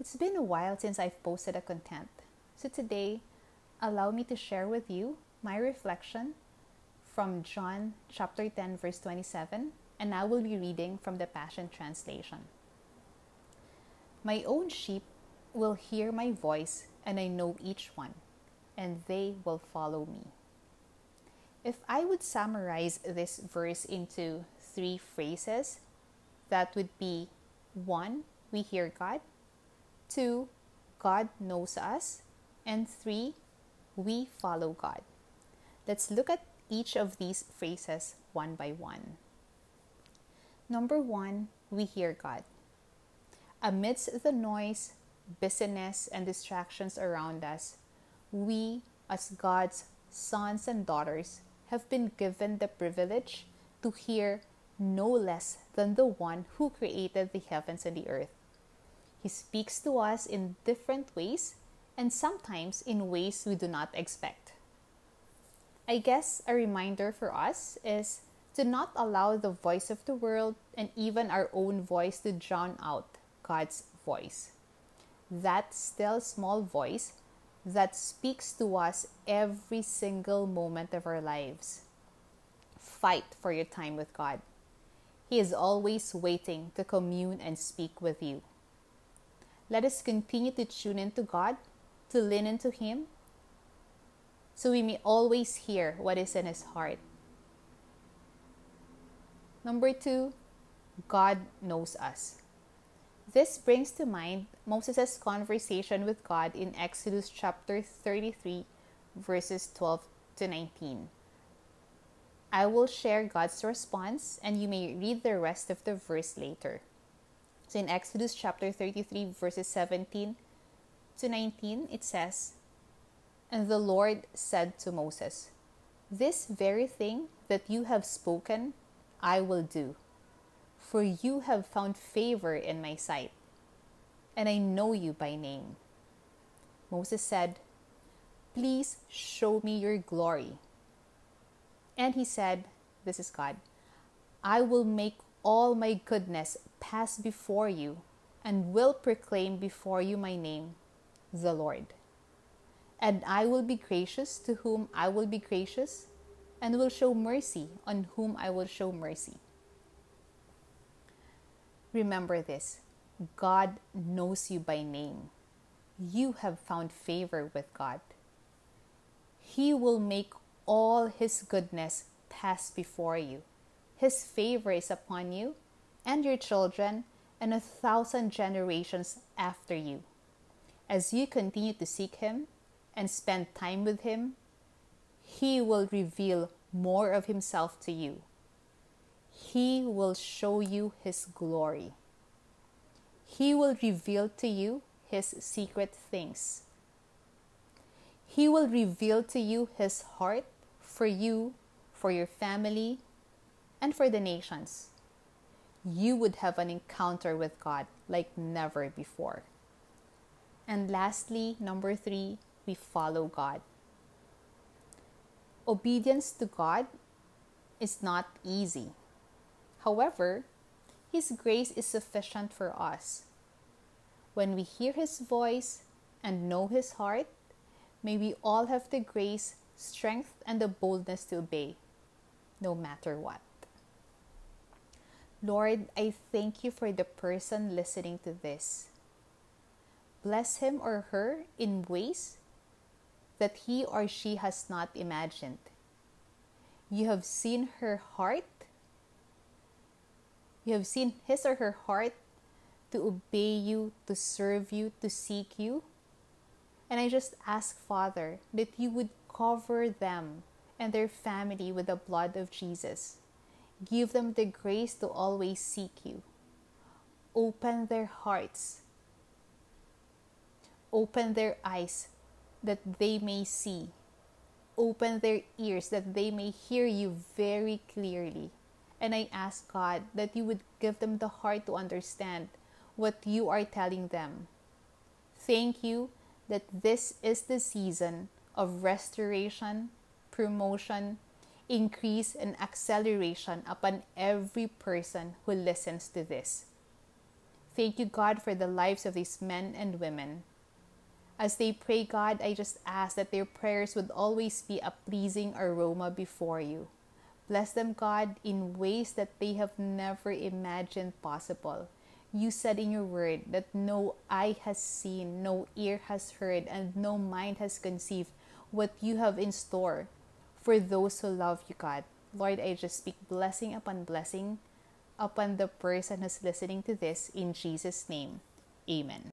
It's been a while since I've posted a content, so today, allow me to share with you my reflection from John chapter 10, verse 27, and I will be reading from the Passion Translation. My own sheep will hear my voice, and I know each one, and they will follow me. If I would summarize this verse into three phrases, that would be one, we hear God, two, God knows us, and three, we follow God. Let's look at each of these phrases one by one. Number one, we hear God. Amidst the noise, busyness, and distractions around us, we, as God's sons and daughters, have been given the privilege to hear no less than the one who created the heavens and the earth. He speaks to us in different ways and sometimes in ways we do not expect. I guess a reminder for us is to not allow the voice of the world and even our own voice to drown out God's voice. That still small voice that speaks to us every single moment of our lives. Fight for your time with God. He is always waiting to commune and speak with you. Let us continue to tune into God, to lean into Him, so we may always hear what is in His heart. Number two, God knows us. This brings to mind Moses' conversation with God in Exodus chapter 33, verses 12 to 19. I will share God's response and you may read the rest of the verse later. So in Exodus chapter 33, verses 17 to 19, it says, And the Lord said to Moses, This very thing that you have spoken, I will do for you have found favor in my sight, and I know you by name. Moses said, Please show me your glory. And he said, This is God, I will make all my goodness pass before you, and will proclaim before you my name, the Lord. And I will be gracious to whom I will be gracious, and will show mercy on whom I will show mercy. Remember this God knows you by name. You have found favor with God. He will make all His goodness pass before you. His favor is upon you and your children and a thousand generations after you. As you continue to seek Him and spend time with Him, He will reveal more of Himself to you. He will show you His glory. He will reveal to you His secret things. He will reveal to you His heart for you, for your family, and for the nations. You would have an encounter with God like never before. And lastly, number three, we follow God. Obedience to God is not easy. However, His grace is sufficient for us. When we hear His voice and know His heart, may we all have the grace, strength, and the boldness to obey, no matter what. Lord, I thank you for the person listening to this. Bless him or her in ways that he or she has not imagined. You have seen her heart you have seen his or her heart to obey you, to serve you, to seek you. And I just ask, Father, that you would cover them and their family with the blood of Jesus. Give them the grace to always seek you. Open their hearts. Open their eyes that they may see. Open their ears that they may hear you very clearly. And I ask God that you would give them the heart to understand what you are telling them. Thank you that this is the season of restoration, promotion, increase, and acceleration upon every person who listens to this. Thank you, God, for the lives of these men and women. As they pray, God, I just ask that their prayers would always be a pleasing aroma before you. Bless them, God, in ways that they have never imagined possible. You said in your word that no eye has seen, no ear has heard, and no mind has conceived what you have in store for those who love you, God. Lord, I just speak blessing upon blessing upon the person who's listening to this in Jesus' name. Amen.